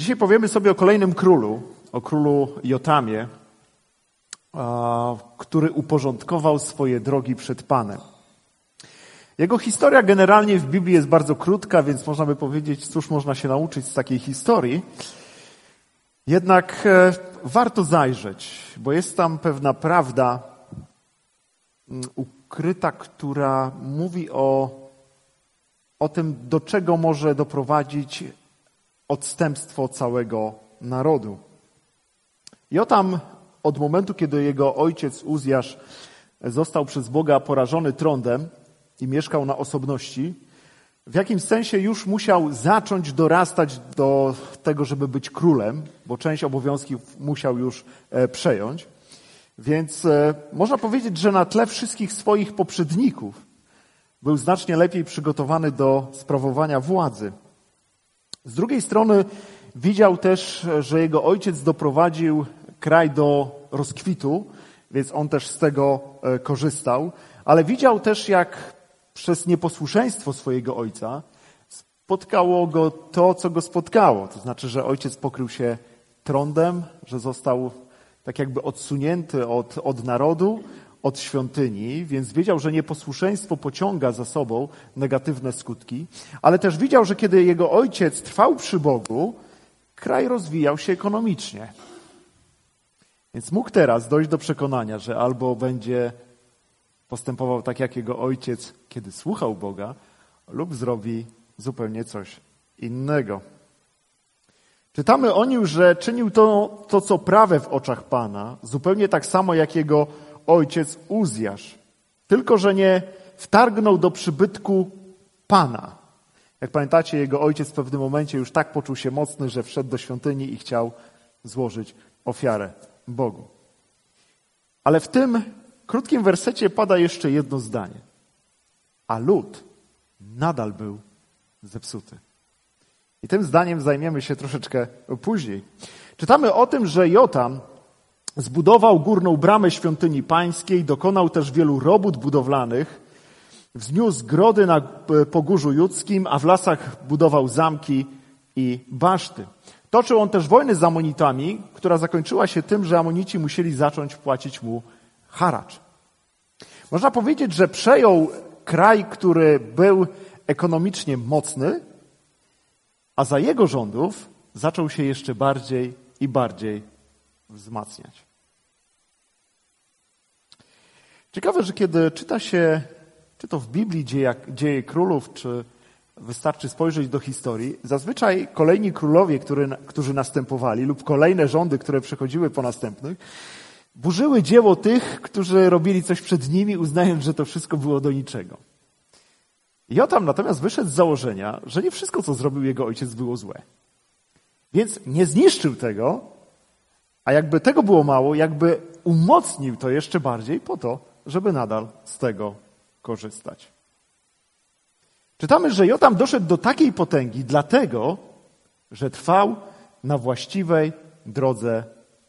Dzisiaj powiemy sobie o kolejnym królu, o królu Jotamie, który uporządkował swoje drogi przed Panem. Jego historia generalnie w Biblii jest bardzo krótka, więc można by powiedzieć, cóż można się nauczyć z takiej historii. Jednak e, warto zajrzeć, bo jest tam pewna prawda mm, ukryta, która mówi o, o tym, do czego może doprowadzić odstępstwo całego narodu. Jotam od momentu, kiedy jego ojciec Uzjasz został przez Boga porażony trądem i mieszkał na osobności, w jakimś sensie już musiał zacząć dorastać do tego, żeby być królem, bo część obowiązków musiał już e, przejąć. Więc e, można powiedzieć, że na tle wszystkich swoich poprzedników był znacznie lepiej przygotowany do sprawowania władzy. Z drugiej strony widział też, że jego ojciec doprowadził kraj do rozkwitu, więc on też z tego e, korzystał, ale widział też, jak przez nieposłuszeństwo swojego ojca spotkało go to, co go spotkało. To znaczy, że ojciec pokrył się trądem, że został tak jakby odsunięty od, od narodu, od świątyni, więc wiedział, że nieposłuszeństwo pociąga za sobą negatywne skutki, ale też widział, że kiedy jego ojciec trwał przy Bogu, kraj rozwijał się ekonomicznie. Więc mógł teraz dojść do przekonania, że albo będzie postępował tak jak jego ojciec, kiedy słuchał Boga, lub zrobi zupełnie coś innego. Czytamy o nim, że czynił to, to co prawe w oczach Pana, zupełnie tak samo jak jego ojciec Uzjasz. Tylko, że nie wtargnął do przybytku Pana. Jak pamiętacie, jego ojciec w pewnym momencie już tak poczuł się mocny, że wszedł do świątyni i chciał złożyć ofiarę Bogu. Ale w tym krótkim wersecie pada jeszcze jedno zdanie. A lud nadal był zepsuty. I tym zdaniem zajmiemy się troszeczkę później. Czytamy o tym, że Jotam zbudował górną bramę świątyni pańskiej, dokonał też wielu robót budowlanych, wzniósł grody na Pogórzu Judzkim, a w lasach budował zamki i baszty. Toczył on też wojnę z Amonitami, która zakończyła się tym, że Amonici musieli zacząć płacić mu haracz. Można powiedzieć, że przejął kraj, który był ekonomicznie mocny, a za jego rządów zaczął się jeszcze bardziej i bardziej wzmacniać. Ciekawe, że kiedy czyta się, czy to w Biblii dzieje, dzieje królów, czy wystarczy spojrzeć do historii, zazwyczaj kolejni królowie, który, którzy następowali, lub kolejne rządy, które przechodziły po następnych, burzyły dzieło tych, którzy robili coś przed nimi, uznając, że to wszystko było do niczego. Jotam natomiast wyszedł z założenia, że nie wszystko, co zrobił jego ojciec, było złe. Więc nie zniszczył tego, a jakby tego było mało, jakby umocnił to jeszcze bardziej po to, żeby nadal z tego korzystać. Czytamy, że Jotam doszedł do takiej potęgi dlatego, że trwał na właściwej drodze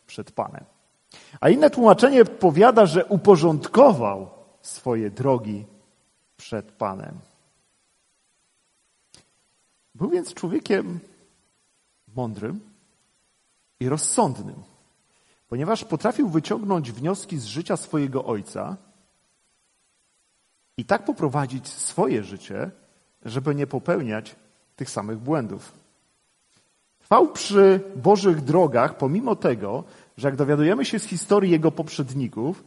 przed Panem. A inne tłumaczenie powiada, że uporządkował swoje drogi przed Panem. Był więc człowiekiem mądrym i rozsądnym, ponieważ potrafił wyciągnąć wnioski z życia swojego ojca i tak poprowadzić swoje życie, żeby nie popełniać tych samych błędów. Trwał przy Bożych drogach, pomimo tego, że jak dowiadujemy się z historii jego poprzedników,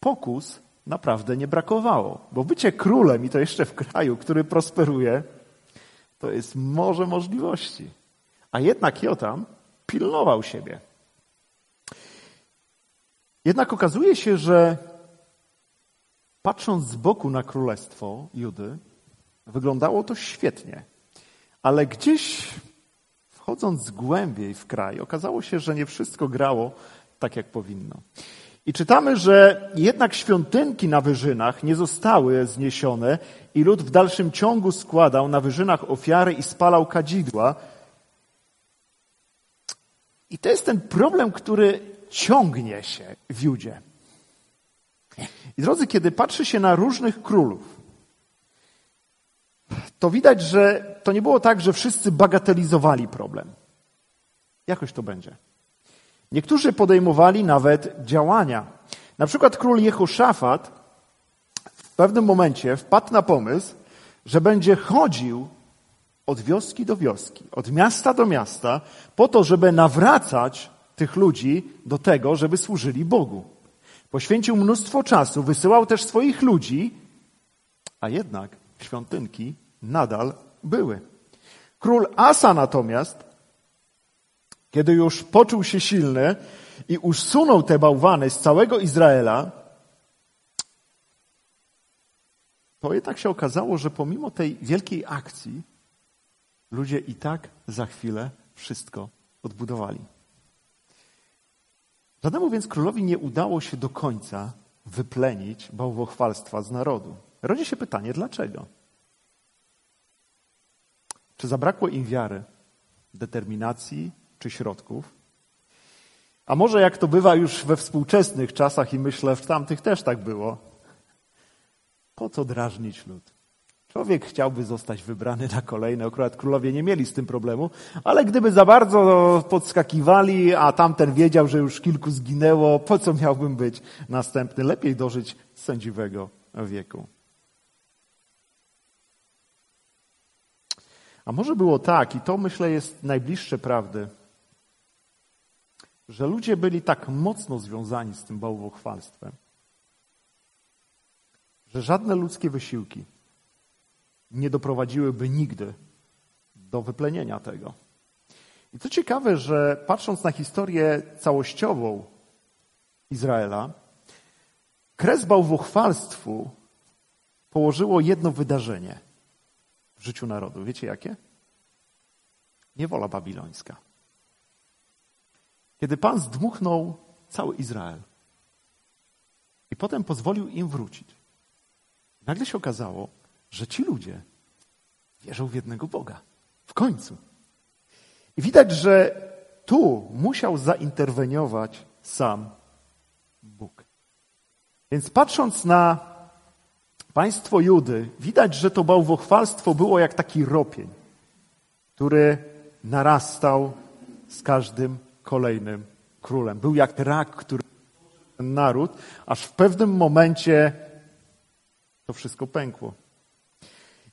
pokus naprawdę nie brakowało. Bo bycie królem i to jeszcze w kraju, który prosperuje, to jest morze możliwości. A jednak Jotam pilnował siebie. Jednak okazuje się, że patrząc z boku na królestwo Judy, wyglądało to świetnie. Ale gdzieś wchodząc głębiej w kraj, okazało się, że nie wszystko grało tak, jak powinno. I czytamy, że jednak świątynki na wyżynach nie zostały zniesione i lud w dalszym ciągu składał na wyżynach ofiary i spalał kadzidła. I to jest ten problem, który ciągnie się w Judzie. I drodzy, kiedy patrzy się na różnych królów, to widać, że to nie było tak, że wszyscy bagatelizowali problem. Jakoś to będzie. Niektórzy podejmowali nawet działania. Na przykład król Jehoszafat w pewnym momencie wpadł na pomysł, że będzie chodził od wioski do wioski, od miasta do miasta, po to, żeby nawracać tych ludzi do tego, żeby służyli Bogu. Poświęcił mnóstwo czasu, wysyłał też swoich ludzi, a jednak świątynki nadal były. Król Asa natomiast, kiedy już poczuł się silny i usunął te bałwany z całego Izraela, to jednak się okazało, że pomimo tej wielkiej akcji, ludzie i tak za chwilę wszystko odbudowali. Żadnemu więc królowi nie udało się do końca wyplenić bałwochwalstwa z narodu. Rodzi się pytanie, dlaczego? Czy zabrakło im wiary, determinacji czy środków? A może jak to bywa już we współczesnych czasach i myślę, w tamtych też tak było, po co drażnić lud? Człowiek chciałby zostać wybrany na kolejne. Akurat królowie nie mieli z tym problemu, ale gdyby za bardzo podskakiwali, a tamten wiedział, że już kilku zginęło, po co miałbym być następny? Lepiej dożyć sędziwego wieku. A może było tak, i to myślę jest najbliższe prawdy, że ludzie byli tak mocno związani z tym bałwochwalstwem, że żadne ludzkie wysiłki nie doprowadziłyby nigdy do wyplenienia tego. I co ciekawe, że patrząc na historię całościową Izraela, kres bałwochwalstwu położyło jedno wydarzenie w życiu narodu. Wiecie jakie? Niewola babilońska. Kiedy Pan zdmuchnął cały Izrael i potem pozwolił im wrócić, nagle się okazało, że ci ludzie wierzą w jednego Boga. W końcu. I widać, że tu musiał zainterweniować sam Bóg. Więc patrząc na państwo Judy, widać, że to bałwochwalstwo było jak taki ropień, który narastał z każdym kolejnym królem. Był jak rak, który naród, aż w pewnym momencie to wszystko pękło.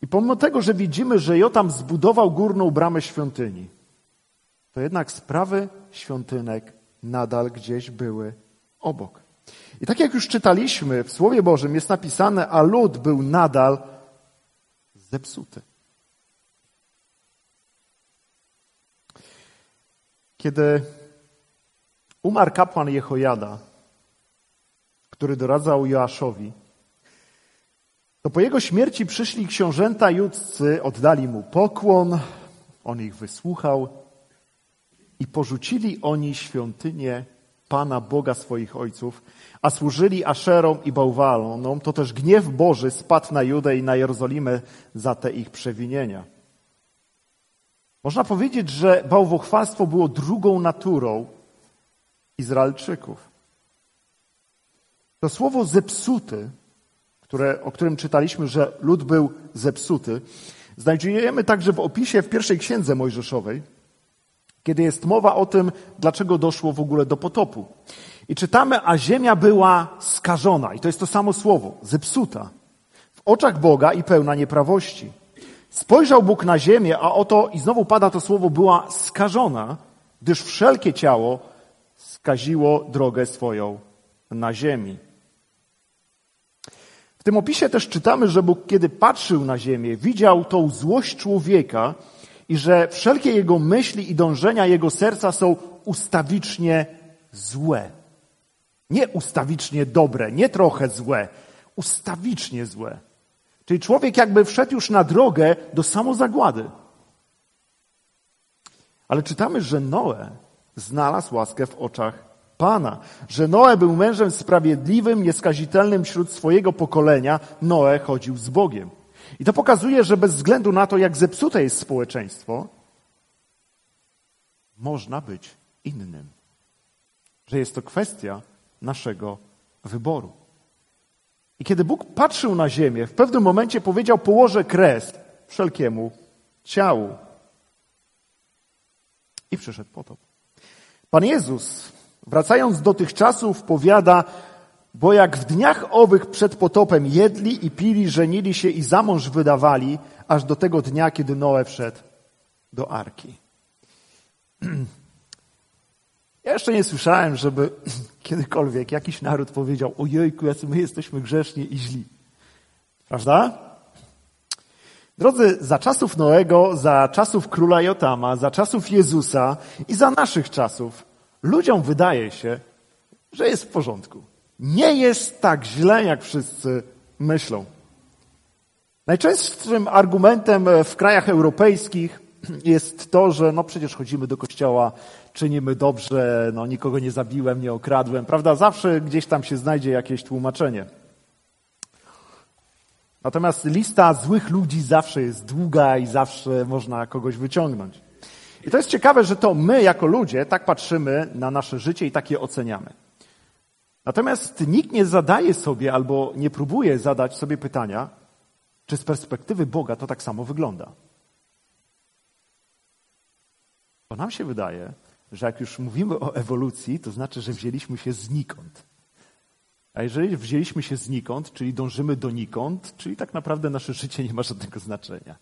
I pomimo tego, że widzimy, że Jotam zbudował górną bramę świątyni, to jednak sprawy świątynek nadal gdzieś były obok. I tak jak już czytaliśmy w Słowie Bożym jest napisane, a lud był nadal zepsuty. Kiedy umarł kapłan Jehojada, który doradzał Joaszowi, to po jego śmierci przyszli książęta judzcy, oddali mu pokłon, on ich wysłuchał i porzucili oni świątynię Pana Boga swoich ojców, a służyli Aszerom i Bałwalonom, to też gniew Boży spadł na Judę i na Jerozolimę za te ich przewinienia. Można powiedzieć, że bałwochwalstwo było drugą naturą Izraelczyków. To słowo zepsuty które, o którym czytaliśmy, że lud był zepsuty, znajdujemy także w opisie w pierwszej księdze Mojżeszowej, kiedy jest mowa o tym, dlaczego doszło w ogóle do potopu. I czytamy, a ziemia była skażona. I to jest to samo słowo, zepsuta. W oczach Boga i pełna nieprawości. Spojrzał Bóg na ziemię, a oto, i znowu pada to słowo, była skażona, gdyż wszelkie ciało skaziło drogę swoją na ziemi. W tym opisie też czytamy, że Bóg, kiedy patrzył na ziemię, widział tą złość człowieka i że wszelkie jego myśli i dążenia jego serca są ustawicznie złe. Nie ustawicznie dobre, nie trochę złe, ustawicznie złe. Czyli człowiek jakby wszedł już na drogę do samozagłady. Ale czytamy, że Noe znalazł łaskę w oczach Pana, że Noe był mężem sprawiedliwym, nieskazitelnym wśród swojego pokolenia. Noe chodził z Bogiem. I to pokazuje, że bez względu na to, jak zepsute jest społeczeństwo, można być innym. Że jest to kwestia naszego wyboru. I kiedy Bóg patrzył na ziemię, w pewnym momencie powiedział: Położę kres wszelkiemu ciału. I przyszedł potop. Pan Jezus, wracając do tych czasów, powiada, bo jak w dniach owych przed potopem jedli i pili, żenili się i za mąż wydawali, aż do tego dnia, kiedy Noe wszedł do arki. Ja jeszcze nie słyszałem, żeby kiedykolwiek jakiś naród powiedział, ojejku, jacy my jesteśmy grzeszni i źli. Prawda? Drodzy, za czasów Noego, za czasów króla Jotama, za czasów Jezusa i za naszych czasów, ludziom wydaje się, że jest w porządku. Nie jest tak źle, jak wszyscy myślą. Najczęstszym argumentem w krajach europejskich jest to, że no przecież chodzimy do kościoła, czynimy dobrze, no nikogo nie zabiłem, nie okradłem, prawda? Zawsze gdzieś tam się znajdzie jakieś tłumaczenie. Natomiast lista złych ludzi zawsze jest długa i zawsze można kogoś wyciągnąć. I to jest ciekawe, że to my jako ludzie tak patrzymy na nasze życie i tak je oceniamy. Natomiast nikt nie zadaje sobie albo nie próbuje zadać sobie pytania, czy z perspektywy Boga to tak samo wygląda. Bo nam się wydaje, że jak już mówimy o ewolucji, to znaczy, że wzięliśmy się znikąd. A jeżeli wzięliśmy się znikąd, czyli dążymy donikąd, czyli tak naprawdę nasze życie nie ma żadnego znaczenia.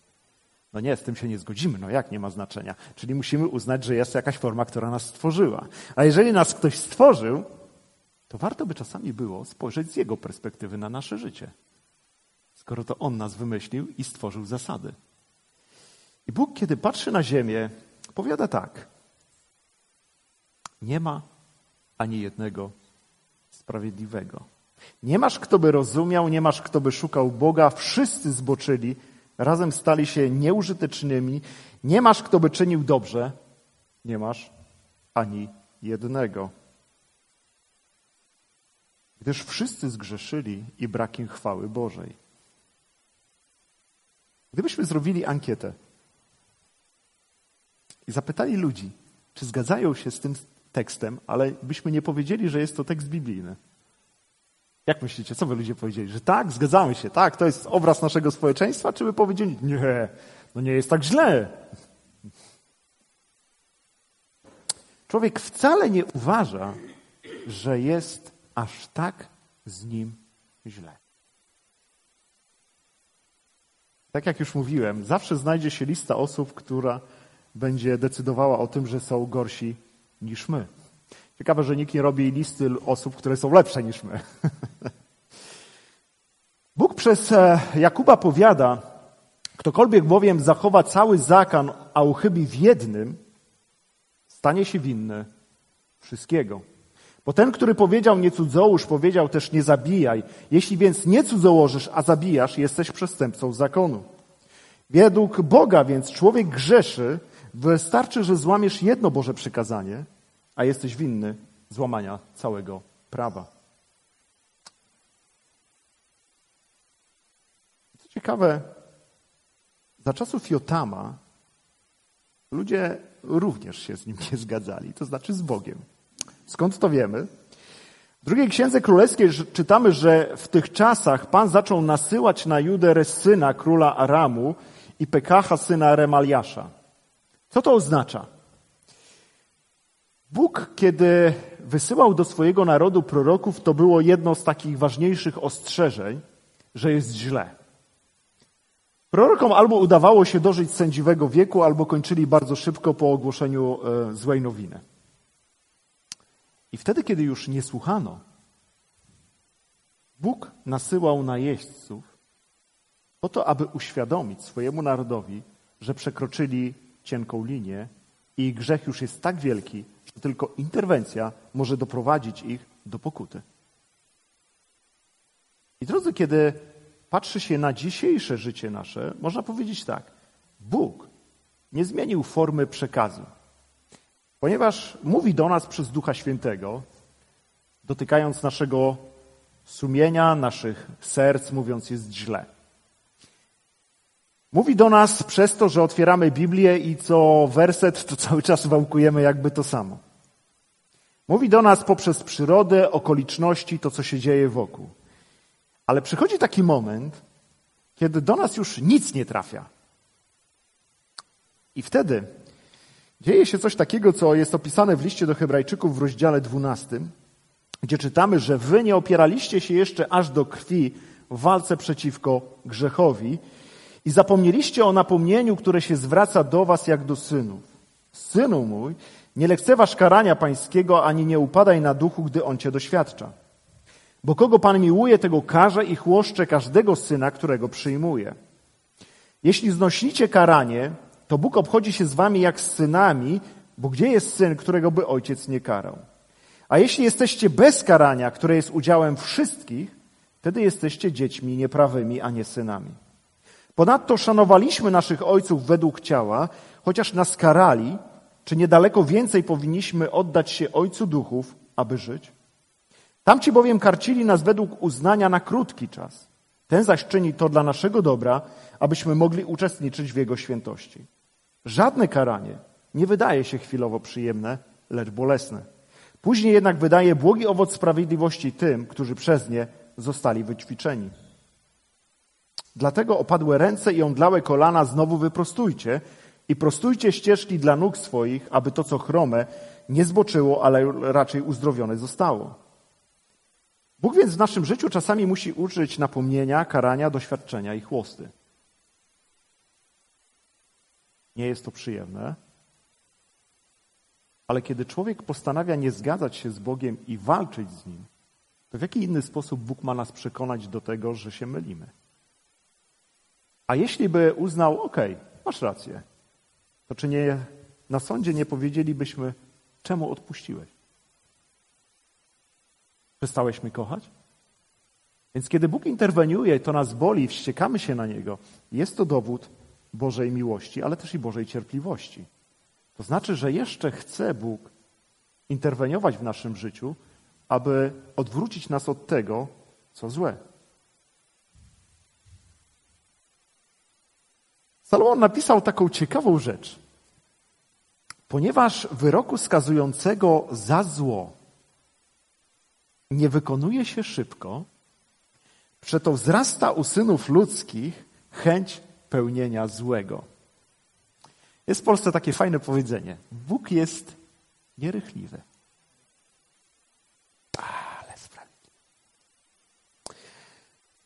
No nie, z tym się nie zgodzimy. No jak nie ma znaczenia? Czyli musimy uznać, że jest jakaś forma, która nas stworzyła. A jeżeli nas ktoś stworzył, to warto by czasami było spojrzeć z jego perspektywy na nasze życie. Skoro to on nas wymyślił i stworzył zasady. I Bóg, kiedy patrzy na ziemię, powiada tak. Nie ma ani jednego sprawiedliwego. Nie masz, kto by rozumiał, nie masz, kto by szukał Boga. Wszyscy zboczyli, razem stali się nieużytecznymi. Nie masz, kto by czynił dobrze. Nie masz ani jednego. Gdyż wszyscy zgrzeszyli i brak im chwały Bożej. Gdybyśmy zrobili ankietę i zapytali ludzi, czy zgadzają się z tym tekstem, ale byśmy nie powiedzieli, że jest to tekst biblijny. Jak myślicie, co by ludzie powiedzieli? Że tak, zgadzamy się, tak, to jest obraz naszego społeczeństwa, czy by powiedzieli, nie, no nie jest tak źle. Człowiek wcale nie uważa, że jest aż tak z nim źle. Tak jak już mówiłem, zawsze znajdzie się lista osób, która będzie decydowała o tym, że są gorsi niż my. Ciekawe, że nikt nie robi listy osób, które są lepsze niż my. Bóg przez e, Jakuba powiada, ktokolwiek bowiem zachowa cały zakan, a uchybi w jednym, stanie się winny wszystkiego. Bo ten, który powiedział nie cudzołóż, powiedział też nie zabijaj. Jeśli więc nie cudzołożysz, a zabijasz, jesteś przestępcą zakonu. Według Boga więc człowiek grzeszy, Wystarczy, że złamiesz jedno Boże przykazanie, a jesteś winny złamania całego prawa. Ciekawe, za czasów Jotama ludzie również się z nim nie zgadzali, to znaczy z Bogiem. Skąd to wiemy? W drugiej księdze królewskiej czytamy, że w tych czasach Pan zaczął nasyłać na Judę syna króla Aramu i Pekacha syna Remaliasza. Co to oznacza? Bóg, kiedy wysyłał do swojego narodu proroków, to było jedno z takich ważniejszych ostrzeżeń, że jest źle. Prorokom albo udawało się dożyć sędziwego wieku, albo kończyli bardzo szybko po ogłoszeniu e, złej nowiny. I wtedy, kiedy już nie słuchano, Bóg nasyłał najeźdźców po to, aby uświadomić swojemu narodowi, że przekroczyli cienką linię i grzech już jest tak wielki, że tylko interwencja może doprowadzić ich do pokuty. I drodzy, kiedy patrzy się na dzisiejsze życie nasze, można powiedzieć tak. Bóg nie zmienił formy przekazu, ponieważ mówi do nas przez Ducha Świętego, dotykając naszego sumienia, naszych serc, mówiąc jest źle. Mówi do nas przez to, że otwieramy Biblię i co werset, to cały czas wałkujemy jakby to samo. Mówi do nas poprzez przyrodę, okoliczności, to co się dzieje wokół. Ale przychodzi taki moment, kiedy do nas już nic nie trafia. I wtedy, Dzieje się coś takiego, co jest opisane w liście do Hebrajczyków w rozdziale 12, gdzie czytamy, że wy nie opieraliście się jeszcze aż do krwi w walce przeciwko grzechowi i zapomnieliście o napomnieniu, które się zwraca do was jak do synów. Synu mój, nie lekceważ karania pańskiego, ani nie upadaj na duchu, gdy on cię doświadcza. Bo kogo Pan miłuje, tego karze i chłoszcze każdego syna, którego przyjmuje. Jeśli znosicie karanie, to Bóg obchodzi się z wami jak z synami, bo gdzie jest syn, którego by ojciec nie karał? A jeśli jesteście bez karania, które jest udziałem wszystkich, wtedy jesteście dziećmi nieprawymi, a nie synami. Ponadto szanowaliśmy naszych ojców według ciała, chociaż nas karali, czy niedaleko więcej powinniśmy oddać się Ojcu Duchów, aby żyć? Tamci bowiem karcili nas według uznania na krótki czas. Ten zaś czyni to dla naszego dobra, abyśmy mogli uczestniczyć w Jego świętości. Żadne karanie nie wydaje się chwilowo przyjemne, lecz bolesne. Później jednak wydaje błogi owoc sprawiedliwości tym, którzy przez nie zostali wyćwiczeni. Dlatego opadłe ręce i omdlałe kolana znowu wyprostujcie i prostujcie ścieżki dla nóg swoich, aby to, co chrome, nie zboczyło, ale raczej uzdrowione zostało. Bóg więc w naszym życiu czasami musi uczyć napomnienia, karania, doświadczenia i chłosty. Nie jest to przyjemne, ale kiedy człowiek postanawia nie zgadzać się z Bogiem i walczyć z Nim, to w jaki inny sposób Bóg ma nas przekonać do tego, że się mylimy? A jeśli by uznał, okej, masz rację, to czy nie na sądzie nie powiedzielibyśmy, czemu odpuściłeś? Przestałeś mnie kochać? Więc kiedy Bóg interweniuje, to nas boli, wściekamy się na Niego. Jest to dowód Bożej miłości, ale też i Bożej cierpliwości. To znaczy, że jeszcze chce Bóg interweniować w naszym życiu, aby odwrócić nas od tego, co złe. Salomon napisał taką ciekawą rzecz. Ponieważ wyroku skazującego za zło nie wykonuje się szybko, przeto wzrasta u synów ludzkich chęć pełnienia złego. Jest w Polsce takie fajne powiedzenie. Bóg jest nierychliwy. Ale sprawiedliwy.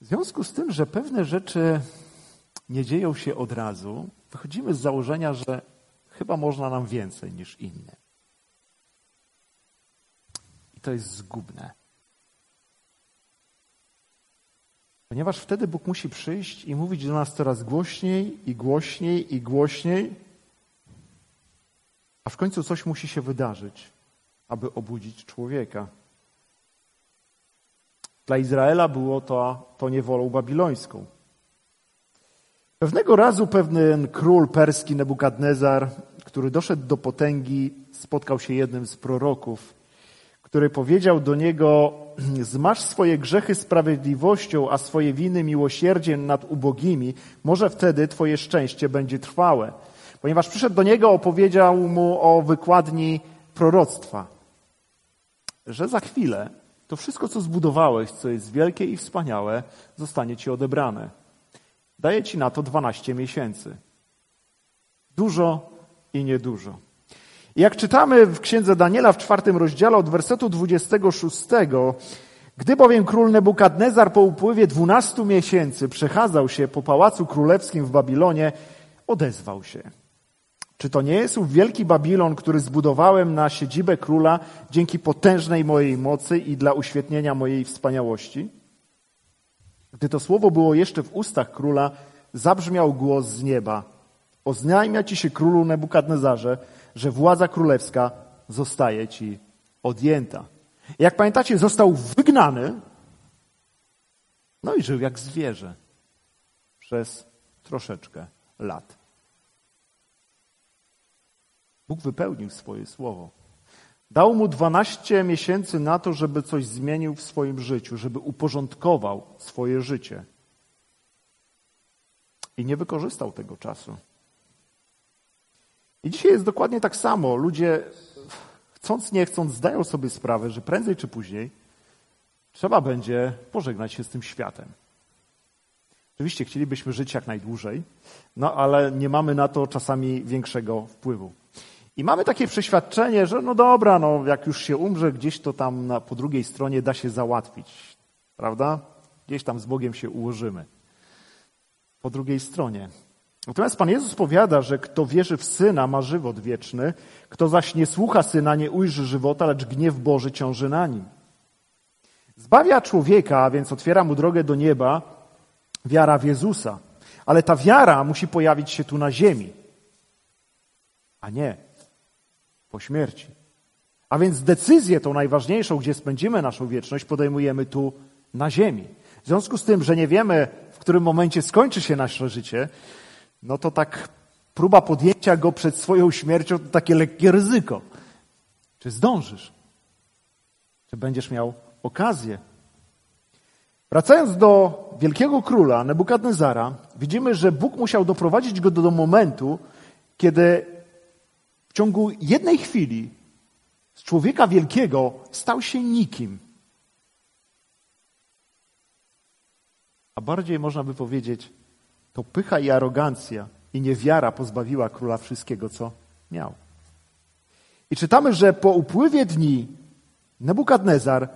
W związku z tym, że pewne rzeczy nie dzieją się od razu, wychodzimy z założenia, że chyba można nam więcej niż inny. I to jest zgubne. Ponieważ wtedy Bóg musi przyjść i mówić do nas coraz głośniej i głośniej i głośniej, a w końcu coś musi się wydarzyć, aby obudzić człowieka. Dla Izraela było to, to niewolą babilońską. Pewnego razu pewien król perski Nebukadnezar, który doszedł do potęgi, spotkał się jednym z proroków, który powiedział do niego: Zmasz swoje grzechy sprawiedliwością, a swoje winy miłosierdziem nad ubogimi, może wtedy twoje szczęście będzie trwałe. Ponieważ przyszedł do niego, opowiedział mu o wykładni proroctwa, że za chwilę to wszystko, co zbudowałeś, co jest wielkie i wspaniałe, zostanie ci odebrane. Daje ci na to 12 miesięcy. Dużo i niedużo. Jak czytamy w księdze Daniela w czwartym rozdziale od wersetu 26, gdy bowiem król Nebukadnezar po upływie 12 miesięcy przechadzał się po pałacu królewskim w Babilonie, odezwał się. Czy to nie jest ów wielki Babilon, który zbudowałem na siedzibę króla dzięki potężnej mojej mocy i dla uświetnienia mojej wspaniałości? Gdy to słowo było jeszcze w ustach króla, zabrzmiał głos z nieba. Oznajmia ci się królu Nebukadnezarze, że władza królewska zostaje ci odjęta. Jak pamiętacie, został wygnany, no i żył jak zwierzę przez troszeczkę lat. Bóg wypełnił swoje słowo. Dał mu 12 miesięcy na to, żeby coś zmienił w swoim życiu, żeby uporządkował swoje życie. I nie wykorzystał tego czasu. I dzisiaj jest dokładnie tak samo. Ludzie, chcąc nie chcąc, zdają sobie sprawę, że prędzej czy później trzeba będzie pożegnać się z tym światem. Oczywiście chcielibyśmy żyć jak najdłużej, no ale nie mamy na to czasami większego wpływu. I mamy takie przeświadczenie, że no dobra, no jak już się umrze, gdzieś to tam na, po drugiej stronie da się załatwić. Prawda? Gdzieś tam z Bogiem się ułożymy. Po drugiej stronie. Natomiast Pan Jezus powiada, że kto wierzy w Syna ma żywot wieczny, kto zaś nie słucha Syna nie ujrzy żywota, lecz gniew Boży ciąży na nim. Zbawia człowieka, a więc otwiera mu drogę do nieba, wiara w Jezusa. Ale ta wiara musi pojawić się tu na ziemi, a nie po śmierci. A więc decyzję tą najważniejszą, gdzie spędzimy naszą wieczność, podejmujemy tu na ziemi. W związku z tym, że nie wiemy, w którym momencie skończy się nasze życie, no to tak próba podjęcia go przed swoją śmiercią to takie lekkie ryzyko. Czy zdążysz? Czy będziesz miał okazję? Wracając do wielkiego króla Nebukadnezara, widzimy, że Bóg musiał doprowadzić go do, do momentu, kiedy w ciągu jednej chwili z człowieka wielkiego stał się nikim. A bardziej można by powiedzieć, to pycha i arogancja i niewiara pozbawiła króla wszystkiego, co miał. I czytamy, że po upływie dni Nebukadnezar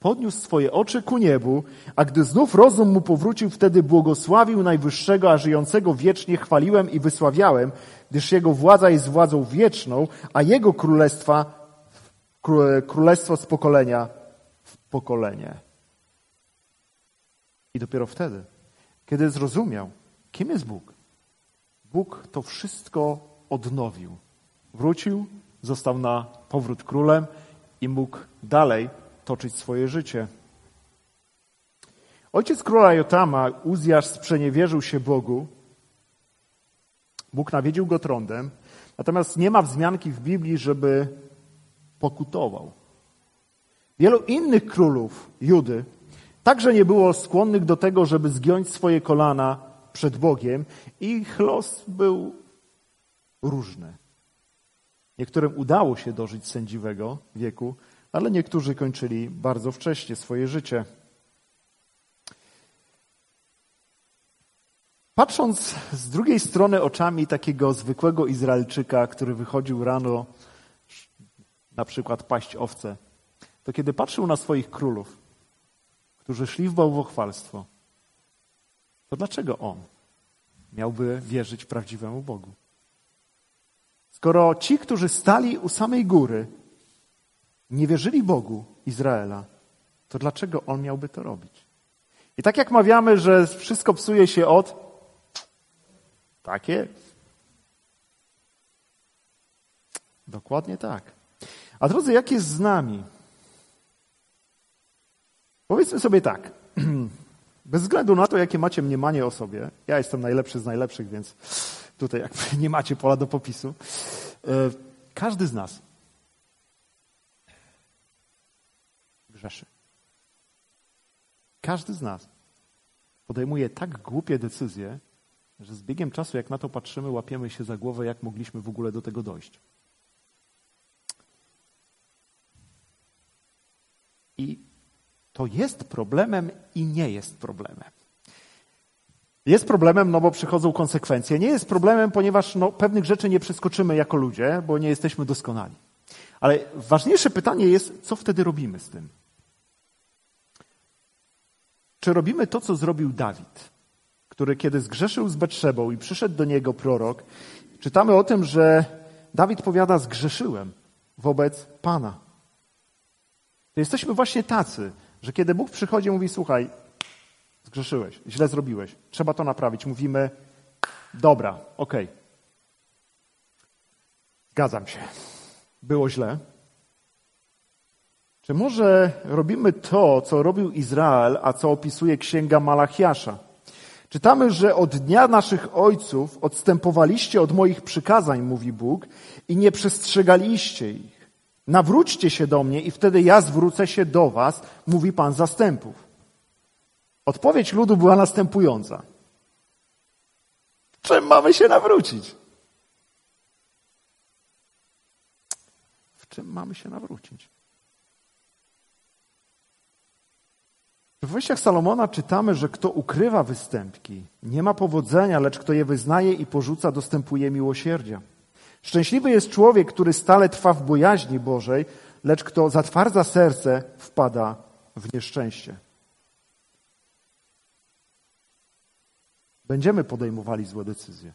podniósł swoje oczy ku niebu, a gdy znów rozum mu powrócił, wtedy błogosławił Najwyższego, a żyjącego wiecznie chwaliłem i wysławiałem, gdyż jego władza jest władzą wieczną, a jego królestwa, królestwo z pokolenia w pokolenie. I dopiero wtedy, kiedy zrozumiał, kim jest Bóg, Bóg to wszystko odnowił. Wrócił, został na powrót królem i mógł dalej toczyć swoje życie. Ojciec króla Jotama, Uzjasz, sprzeniewierzył się Bogu. Bóg nawiedził go trądem, natomiast nie ma wzmianki w Biblii, żeby pokutował. Wielu innych królów Judy także nie było skłonnych do tego, żeby zgiąć swoje kolana przed Bogiem i ich los był różny. Niektórym udało się dożyć sędziwego wieku, ale niektórzy kończyli bardzo wcześnie swoje życie. Patrząc z drugiej strony oczami takiego zwykłego Izraelczyka, który wychodził rano na przykład paść owce, to kiedy patrzył na swoich królów, którzy szli w bałwochwalstwo, to dlaczego on miałby wierzyć prawdziwemu Bogu? Skoro ci, którzy stali u samej góry, nie wierzyli Bogu Izraela, to dlaczego on miałby to robić? I tak jak mawiamy, że wszystko psuje się od. Tak jest. Dokładnie tak. A drodzy, jak jest z nami? Powiedzmy sobie tak. Bez względu na to, jakie macie mniemanie o sobie, ja jestem najlepszy z najlepszych, więc tutaj jakby nie macie pola do popisu. E, każdy z nas grzeszy. Każdy z nas podejmuje tak głupie decyzje, że z biegiem czasu, jak na to patrzymy, łapiemy się za głowę, jak mogliśmy w ogóle do tego dojść. I to jest problemem i nie jest problemem. Jest problemem, no bo przychodzą konsekwencje. Nie jest problemem, ponieważ no, pewnych rzeczy nie przeskoczymy jako ludzie, bo nie jesteśmy doskonali. Ale ważniejsze pytanie jest, co wtedy robimy z tym? Czy robimy to, co zrobił Dawid, który kiedy zgrzeszył z Betrzebą i przyszedł do niego prorok, czytamy o tym, że Dawid powiada, zgrzeszyłem wobec Pana. Jesteśmy właśnie tacy, że kiedy Bóg przychodzi i mówi, słuchaj, zgrzeszyłeś, źle zrobiłeś, trzeba to naprawić. Mówimy, dobra, okej. Zgadzam się. Było źle, czy może robimy to, co robił Izrael, a co opisuje księga Malachiasza? Czytamy, że od dnia naszych ojców odstępowaliście od moich przykazań, mówi Bóg, i nie przestrzegaliście ich. Nawróćcie się do mnie i wtedy ja zwrócę się do was, mówi Pan zastępów. Odpowiedź ludu była następująca. Czym mamy się nawrócić? W czym mamy się nawrócić? W wejściach Salomona czytamy, że kto ukrywa występki, nie ma powodzenia, lecz kto je wyznaje i porzuca, dostępuje miłosierdzia. Szczęśliwy jest człowiek, który stale trwa w bojaźni Bożej, lecz kto zatwardza serce, wpada w nieszczęście. Będziemy podejmowali złe decyzje.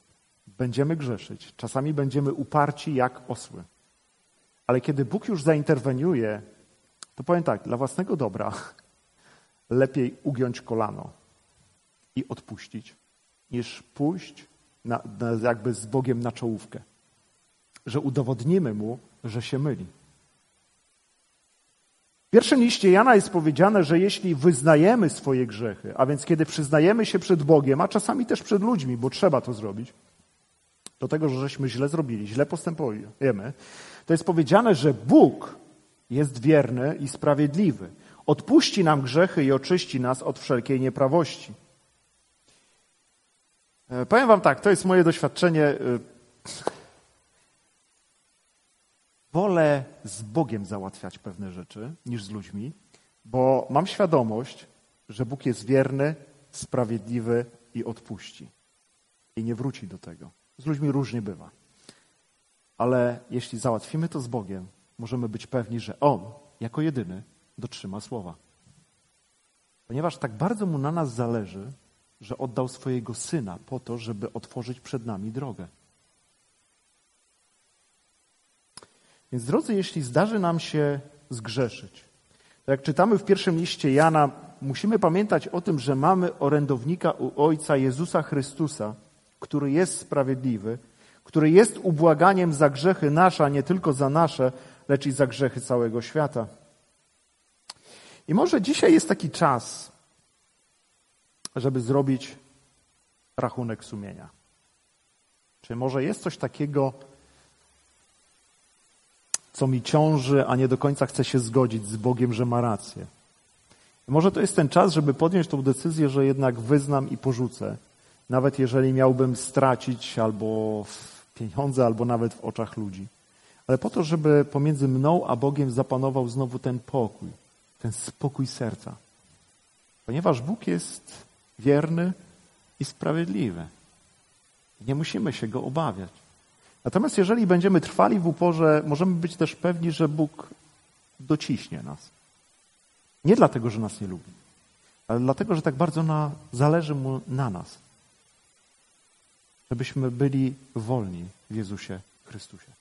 Będziemy grzeszyć. Czasami będziemy uparci jak osły. Ale kiedy Bóg już zainterweniuje, to powiem tak, dla własnego dobra lepiej ugiąć kolano i odpuścić, niż pójść na, na, jakby z Bogiem na czołówkę. Że udowodnimy Mu, że się myli. W pierwszym liście Jana jest powiedziane, że jeśli wyznajemy swoje grzechy, a więc kiedy przyznajemy się przed Bogiem, a czasami też przed ludźmi, bo trzeba to zrobić, do tego, że żeśmy źle zrobili, źle postępujemy, to jest powiedziane, że Bóg jest wierny i sprawiedliwy. Odpuści nam grzechy i oczyści nas od wszelkiej nieprawości. E, powiem Wam tak, to jest moje doświadczenie. Wolę z Bogiem załatwiać pewne rzeczy niż z ludźmi, bo mam świadomość, że Bóg jest wierny, sprawiedliwy i odpuści. I nie wróci do tego. Z ludźmi różnie bywa. Ale jeśli załatwimy to z Bogiem, możemy być pewni, że On, jako jedyny, dotrzyma słowa. Ponieważ tak bardzo mu na nas zależy, że oddał swojego syna po to, żeby otworzyć przed nami drogę. Więc drodzy, jeśli zdarzy nam się zgrzeszyć, to jak czytamy w pierwszym liście Jana, musimy pamiętać o tym, że mamy orędownika u Ojca Jezusa Chrystusa, który jest sprawiedliwy, który jest ubłaganiem za grzechy nasze, a nie tylko za nasze, lecz i za grzechy całego świata. I może dzisiaj jest taki czas, żeby zrobić rachunek sumienia. Czy może jest coś takiego, co mi ciąży, a nie do końca chcę się zgodzić z Bogiem, że ma rację? Może to jest ten czas, żeby podjąć tą decyzję, że jednak wyznam i porzucę, nawet jeżeli miałbym stracić albo pieniądze, albo nawet w oczach ludzi. Ale po to, żeby pomiędzy mną a Bogiem zapanował znowu ten pokój, ten spokój serca. Ponieważ Bóg jest wierny i sprawiedliwy. Nie musimy się Go obawiać. Natomiast jeżeli będziemy trwali w uporze, możemy być też pewni, że Bóg dociśnie nas. Nie dlatego, że nas nie lubi, ale dlatego, że tak bardzo na, zależy Mu na nas. Żebyśmy byli wolni w Jezusie Chrystusie.